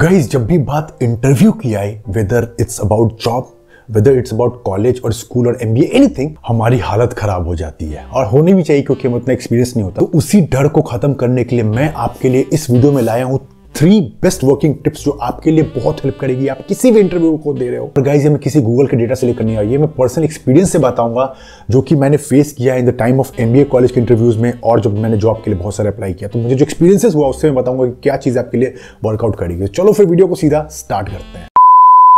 Guys जब भी बात इंटरव्यू की आए whether it's about job whether it's about college और स्कूल और एमबीए एनीथिंग हमारी हालत खराब हो जाती है। और होनी भी चाहिए क्योंकि हमें उतना एक्सपीरियंस नहीं होता। तो उसी डर को खत्म करने के लिए मैं आपके लिए इस वीडियो में लाया हूँ। थ्री बेस्ट वर्किंग टिप्स जो आपके लिए बहुत हेल्प करेगी। आप किसी भी इंटरव्यू को दे रहे हो। और गाइज़ ये मैं किसी गूगल के डेटा से लेकर नहीं आई ये मैं पर्सनल एक्सपीरियंस से बताऊँगा, जो कि मैंने फेस किया in the time of MBA college के इंटरव्यूज़ में और जब मैंने जॉब के लिए बहुत सारे अप्लाई किया। तो मुझे जो एक्सपीरियंस हुआ, उससे मैं बताऊँगा कि क्या चीज़ आपके लिए वर्कआउट करेगी चलो फिर वीडियो को सीधा स्टार्ट करते हैं।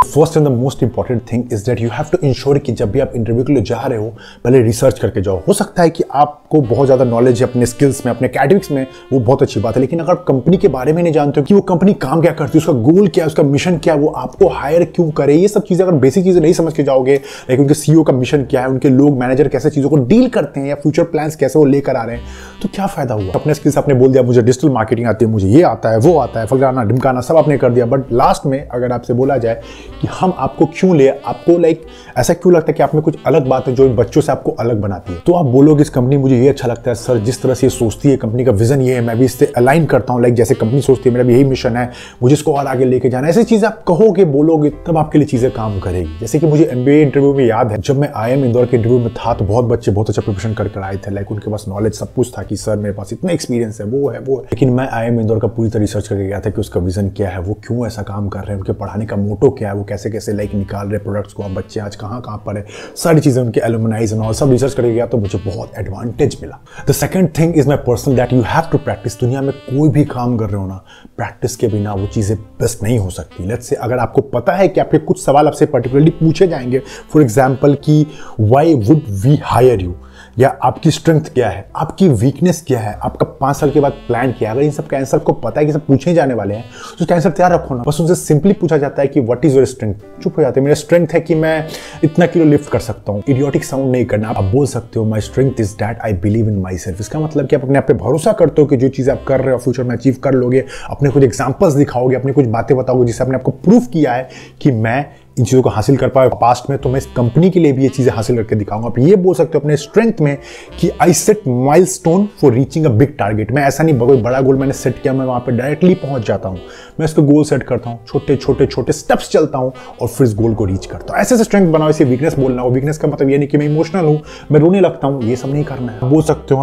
First and the most important thing is that you have to ensure कि जब भी आप इंटरव्यू के लिए जा रहे हो, पहले रिसर्च करके जाओ। हो सकता है कि आपको बहुत ज़्यादा नॉलेज है, अपने स्किल्स में, अपने कैटेगरिक्स में, वो बहुत अच्छी बात है। लेकिन अगर आप कंपनी के बारे में नहीं जानते हो कि वो कंपनी काम क्या करती है, उसका गोल क्या है, उसका मिशन क्या है, वो आपको हायर क्यों करे, ये सब चीज़ें अगर बेसिक चीज़ें नहीं समझ के जाओगे लाइक उनके सीईओ का मिशन क्या है, उनके लोग मैनेजर कैसे चीज़ों को डील करते हैं या फ्यूचर प्लान्स कैसे वो लेकर आ रहे हैं तो क्या फ़ायदा हुआ? अपने स्किल्स आपने बोल दिया, मुझे डिजिटल मार्केटिंग आती है, मुझे ये आता है, वो आता है, फलाना, ढिमकाना सब आपने कर दिया। बट लास्ट में अगर आपसे बोला जाए कि हम आपको क्यों ले, आपको लाइक ऐसा क्यों लगता है कि आप में कुछ अलग बात है जो बच्चों से आपको अलग बनाती है? तो आप बोलोगे इस कंपनी मुझे ये अच्छा लगता है, सर, जिस तरह से ये सोचती है कंपनी का विजन ये है, मैं भी इससे अलाइन करता हूँ लाइक जैसे कंपनी सोचती है, मेरा भी यही मिशन है, मुझे इसको और आगे लेके जाना ऐसी चीज़ आप कहोगे, बोलोगे, तब आपके लिए चीज़ें काम करेगी। जैसे कि मुझे एम इंटरव्यू में याद है, जब मैं आई एम इंदौर के इंटरव्यू में था तो बहुत बच्चे बहुत अच्छा प्रिपरेशन करके आए थे लाइक उनके पास नॉलेज सब कुछ था कि सर, मेरे पास इतना एक्सपीरियंस है, वो है वो है। लेकिन मैं आई एम इंदौर का पूरी तरह रिसर्च करके गया था कि उसका विजन क्या है, वो क्यों ऐसा काम कर रहे हैं, उनके पढ़ाने का मोटो क्या है वो कैसे कैसे लाइक निकाल रहे प्रोडक्ट्स को, आप बच्चे आज कहाँ कहाँ पर है? सारी चीज़ें उनके एलुमनाइज और सब रिसर्च करके गया तो मुझे बहुत एडवांटेज मिला। The second thing is my person that you have to practice दुनिया में कोई भी काम कर रहे हो ना प्रैक्टिस के बिना वो चीज़ें बेस्ट नहीं हो सकती। लेट्स से अगर आपको पता है कि आपके कुछ सवाल आपसे पर्टिकुलरली पूछे जाएँगे फॉर एग्ज़ाम्पल कि why would we hire you या आपकी स्ट्रेंथ क्या है, आपकी वीकनेस क्या है, आपका पाँच साल के बाद प्लान क्या है? अगर इन सब का आंसर को पता है कि सब पूछे जाने वाले हैं तो उसका आंसर तैयार रखो ना। बस उनसे सिंपली पूछा जाता है कि व्हाट इज़ योर स्ट्रेंथ चुप हो जाते हैं। मेरा स्ट्रेंथ है कि मैं इतना किलो लिफ्ट कर सकता हूँ। इडियोटिक साउंड नहीं करना। आप बोल सकते हो my strength is that I believe in myself इसका मतलब कि आप अपने आप पे भरोसा करते हो कि जो चीज़ आप कर रहे हो फ्यूचर में अचीव कर लोगे, अपने कुछ एग्जाम्पल्स दिखाओगे, अपनी कुछ बातें बताओगे, जिससे आपने आपको प्रूफ किया है कि मैं इन चीज़ों को हासिल कर पाए। पास्ट में तो मैं इस कंपनी के लिए भी ये चीज़ें हासिल करके दिखाऊँगा। आप ये बोल सकते हो अपने स्ट्रेंथ में कि I set milestone for reaching a big target मैं ऐसा नहीं कोई बड़ा गोल मैंने सेट किया, मैं वहाँ पर डायरेक्टली पहुँच जाता हूँ। मैं इसको गोल सेट करता हूँ, छोटे छोटे छोटे स्टेप्स चलता हूँ और फिर इस गोल को रीच करता हूँ। ऐसे ऐसे स्ट्रेंथ बनाओ इसे वीकनेस बोलना हो। वीकनेस का मतलब ये नहीं कि मैं इमोशनल हूँ, मैं रोने लगता हूँ, ये सब नहीं करना है। बोल सकते हो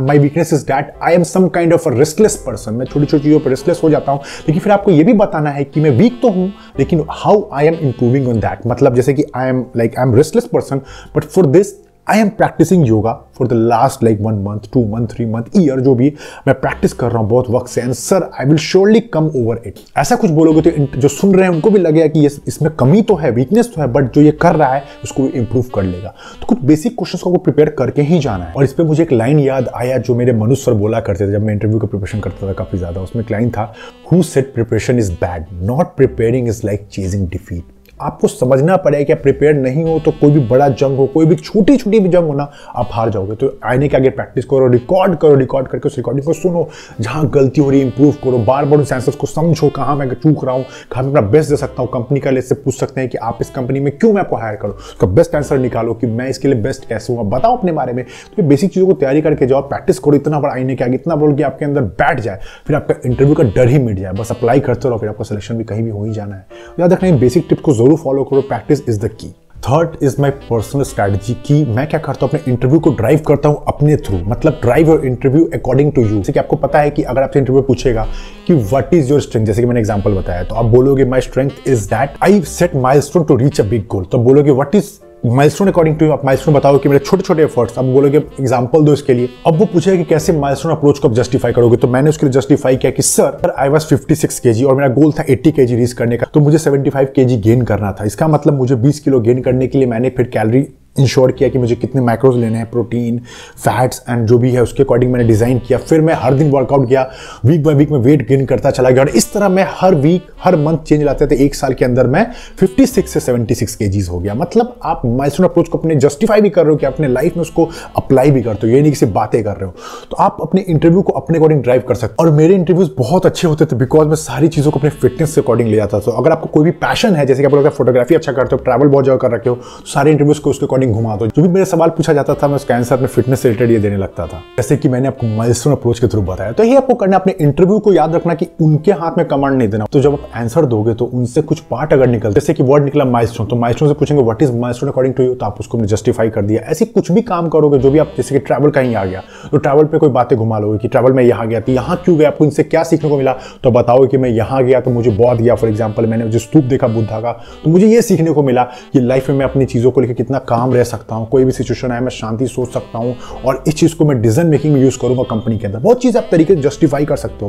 my weakness is that I am some kind of a riskless person मैं छोटी छोटी चीज़ों पर रिस्कलेस हो जाता हूँ। लेकिन फिर आपको ये भी बताना है कि मैं वीक तो हूँ, लेकिन how I am improving on that मतलब जैसे कि I am like I am riskless person but for this I am practicing yoga for the last like one month two month three month year जो भी मैं practice कर रहा हूँ, बहुत वक्त से and sir I will surely come over it ऐसा कुछ बोलोगे तो जो सुन रहे हैं, उनको भी लगेगा कि ये इसमें कमी तो है वीकनेस तो है बट जो ये कर रहा है, उसको इंप्रूव कर लेगा। तो कुछ बेसिक क्वेश्चन को प्रिपेयर करके ही जाना है। और इस पर मुझे एक लाइन याद आया जो मेरे मनुष्य सर बोला करते थे, जब मैं इंटरव्यू का प्रिपरेशन करता था काफ़ी ज़्यादा, उसमें एक लाइन था who set preparation is bad not preparing is like chasing defeat आपको समझना पड़ेगा कि आप प्रिपेयर नहीं हो तो कोई भी बड़ा जंग हो, कोई भी छोटी छोटी भी जंग हो ना, आप हार जाओगे। तो आईने के आगे प्रैक्टिस करो रिकॉर्ड करो रिकॉर्ड करके उस रिकॉर्डिंग को सुनो। जहाँ गलती हो रही है इंप्रूव करो। बार बार उस आंसर्स को समझो, कहाँ मैं चूक रहा हूँ, कहाँ मैं अपना बेस्ट दे सकता हूँ। कंपनी का लिए पूछ सकते हैं कि आप इस कंपनी में क्यों मैं आपको हायर करूँ? उसका बेस्ट आंसर निकालो कि मैं इसके लिए बेस्ट कैसे हूँ। बताओ अपने बारे में। तो ये बेसिक चीज़ों को तैयारी करके जाओ प्रैक्टिस करो। इतना बड़ा आईने के आगे, इतना बोल कि आपके अंदर बैठ जाए, फिर आपका इंटरव्यू का डर ही मिट जाए। बस अप्लाई करते रहो, फिर आपका सिलेक्शन भी कहीं भी हो ही जाना है। याद रखना बेसिक टिप्स को ज़रूर फॉलो करो practice is the key third is my personal strategy की मैं क्या करता हूँ, अपने इंटरव्यू को ड्राइव करता हूँ अपने थ्रू मतलब drive your interview according to you जैसे कि आपको पता है कि अगर आपसे इंटरव्यू पूछेगा कि वट इज़ योर स्ट्रेंथ जैसे कि मैंने एग्ज़ाम्पल बताया तो आप बोलोगे my strength is that I set stone to reach a big goal तो बोलोगे what is milestone according to आप माइलस्टोन बताओ कि मेरे छोटे छोटे एफर्ट्स अब बोलोगे एग्जांपल दो इसके लिए। अब वो पूछेगा कि कैसे माइलस्टोन अप्रोच को आप जस्टिफाई करोगे? तो मैंने उसके लिए जस्टिफाई किया कि sir I was was 56 KG और मेरा गोल था 80 केजी रीच करने का तो मुझे सेवेंटी फाइव के जी गेन करना था। इसका मतलब मुझे 20 किलो गेन करने के लिए मैंने फिर कैलोरी इंश्योर किया कि मुझे कितने माइक्रोज लेने हैं प्रोटीन फैट्स एंड जो भी है उसके अकॉर्डिंग मैंने डिज़ाइन किया। फिर मैं हर दिन वर्कआउट किया वीक बाय वीक में वेट गेन करता चला गया। और इस तरह मैं हर वीक हर मंथ चेंज लाते थे। एक साल के अंदर मैं 56 से 76 केजीज हो गया। मतलब आप माइलस्टोन अप्रोच को अपने जस्टिफाई भी कर रहे हो कि अपने लाइफ में उसको अप्लाई भी करते हो। ये नहीं कि सिर्फ़ बातें कर रहे हो। तो आप अपने इंटरव्यू को अपने अकॉर्डिंग ड्राइव कर सकते और मेरे इंटरव्यूज़ बहुत अच्छे होते थे बिकॉज़ मैं सारी चीज़ों को अपने फिटनेस के अकॉर्डिंग ले जाता था। तो अगर आपको कोई भी पैशन है, जैसे कि आप लोग फोटोग्राफी अच्छा करते हो ट्रैवल बहुत जगह कर रखे हो सारे इंटरव्यूज़ को उसके अकॉर्डिंग घुमा दो। जो भी मेरे सवाल पूछा जाता था, मैं उसका आंसर अपने फिटनेस से रिलेटेड ये देने लगता था। जैसे कि मैंने आपको माइलस्टोन अप्रोच के थ्रू बताया। तो ये आपको करना अपने इंटरव्यू को याद रखना कि उनके हाथ में कमांड नहीं देना। तो जब आप आंसर दोगे तो उनसे कुछ पार्ट अगर निकल जैसे कि वर्ड निकला माइलस्टोन तो माइलस्टोन से पूछेंगे what is milestone according to you तो आप उसको जस्टिफाई कर दिया। ऐसे कुछ भी काम करोगे, जो भी आप, जैसे कि ट्रैवल कहीं आ गया तो ट्रैवल पे कोई बातें घुमा लोगे कि ट्रैवल में यहाँ गया तो यहाँ क्यों गया आपको इनसे क्या सीखने को मिला? तो बताओ कि मैं यहाँ गया तो मुझे बहुत गया फॉर एग्ज़ाम्पल मैंने जो स्तूप देखा, बुद्धा का। तो मुझे ये सीखने को मिला कि लाइफ में मैं अपनी चीज़ों को लेकर कितना काम रह सकता हूँ, कोई भी सिचुएशन आए, मैं शांति सोच सकता हूँ और इस चीज़ को मैं डिसीज़न मेकिंग में यूज़ करूँगा कंपनी के अंदर। बहुत चीज़ आप तरीके जस्टिफाई कर सकते हो।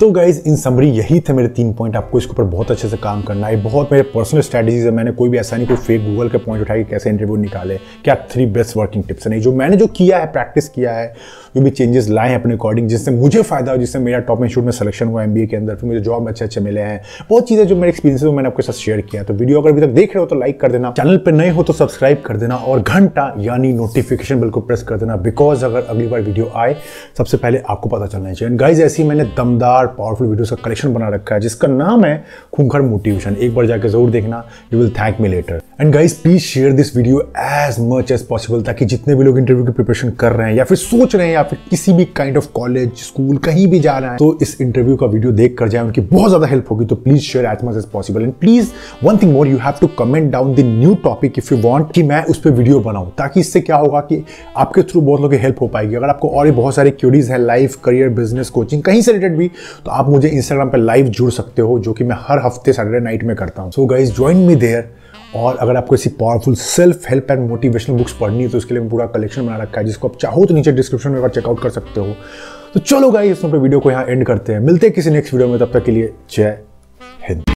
तो गाइज़ इन समरी यही थे मेरे तीन पॉइंट आपको इसके ऊपर बहुत अच्छे से काम करना है। बहुत मेरे पर्सनल स्ट्रैटेजीज है। मैंने कोई भी ऐसा नहीं, कोई फेक गूगल के पॉइंट उठाए कैसे इंटरव्यू निकाले, क्या थ्री बेस्ट वर्किंग टिप्स नहीं जो मैंने जो किया है प्रैक्टिस किया है जो भी चेंजेस लाए हैं अपने अकॉर्डिंग जिससे मुझे फ़ायदा हो, जिससे मेरा टॉप इंस्टीट्यूट में सिलेक्शन हुआ एमबीए के अंदर, फिर मुझे जॉब अच्छे अच्छे मिले हैं। बहुत चीज़ें जो मेरे एक्सपीरियंस मैंने आपके साथ शेयर किया तो वीडियो अगर अभी तक देख रहे हो तो लाइक कर देना। चैनल पर नए हो तो सब्सक्राइब कर देना और घंटा, यानी नोटिफिकेशन बिल्कुल प्रेस कर देना बिकॉज़ अगर अगली बार वीडियो आए, सबसे पहले आपको पता चलना चाहिए। एंड गाइज़ ऐसी मैंने दमदार पावरफुल वीडियो का कलेक्शन बना रखा है, जिसका नाम है खूंखर मोटिवेशन एक बार जाकर ज़रूर देखना। You will thank me later and guys please share this video as much as possible ताकि जितने भी लोग इंटरव्यू की प्रिपरेशन कर रहे हैं या फिर सोच रहे हैं या फिर किसी भी काइंड ऑफ़ कॉलेज स्कूल कहीं भी जा रहे हैं तो इस इंटरव्यू का वीडियो देख कर जाए, उनकी बहुत ज़्यादा हेल्प होगी तो please share as much as possible and please one thing more you have to comment down the new topic if you want कि मैं उस पर वीडियो बनाऊँ, ताकि इससे क्या होगा कि आपके थ्रू बहुत लोगों की हेल्प हो पाएगी। अगर आपको और भी बहुत सारे क्यूरीज है लाइफ करियर बिज़नेस कोचिंग कहीं से रिलेटेड भी तो आप मुझे इंस्टाग्राम पर लाइव जुड़ सकते हो, जो कि मैं हर हफ़्ते सैटरडे नाइट में करता हूँ। So guys join me there और अगर आपको ऐसी powerful self help and motivational books पढ़नी है तो उसके लिए मैं पूरा कलेक्शन बना रखा है, जिसको आप चाहो तो नीचे डिस्क्रिप्शन में चेकआउट कर सकते हो। तो चलो गाइस इस वीडियो को यहाँ एंड करते हैं। मिलते हैं किसी नेक्स्ट वीडियो में, तब तक के लिए जय हिंद।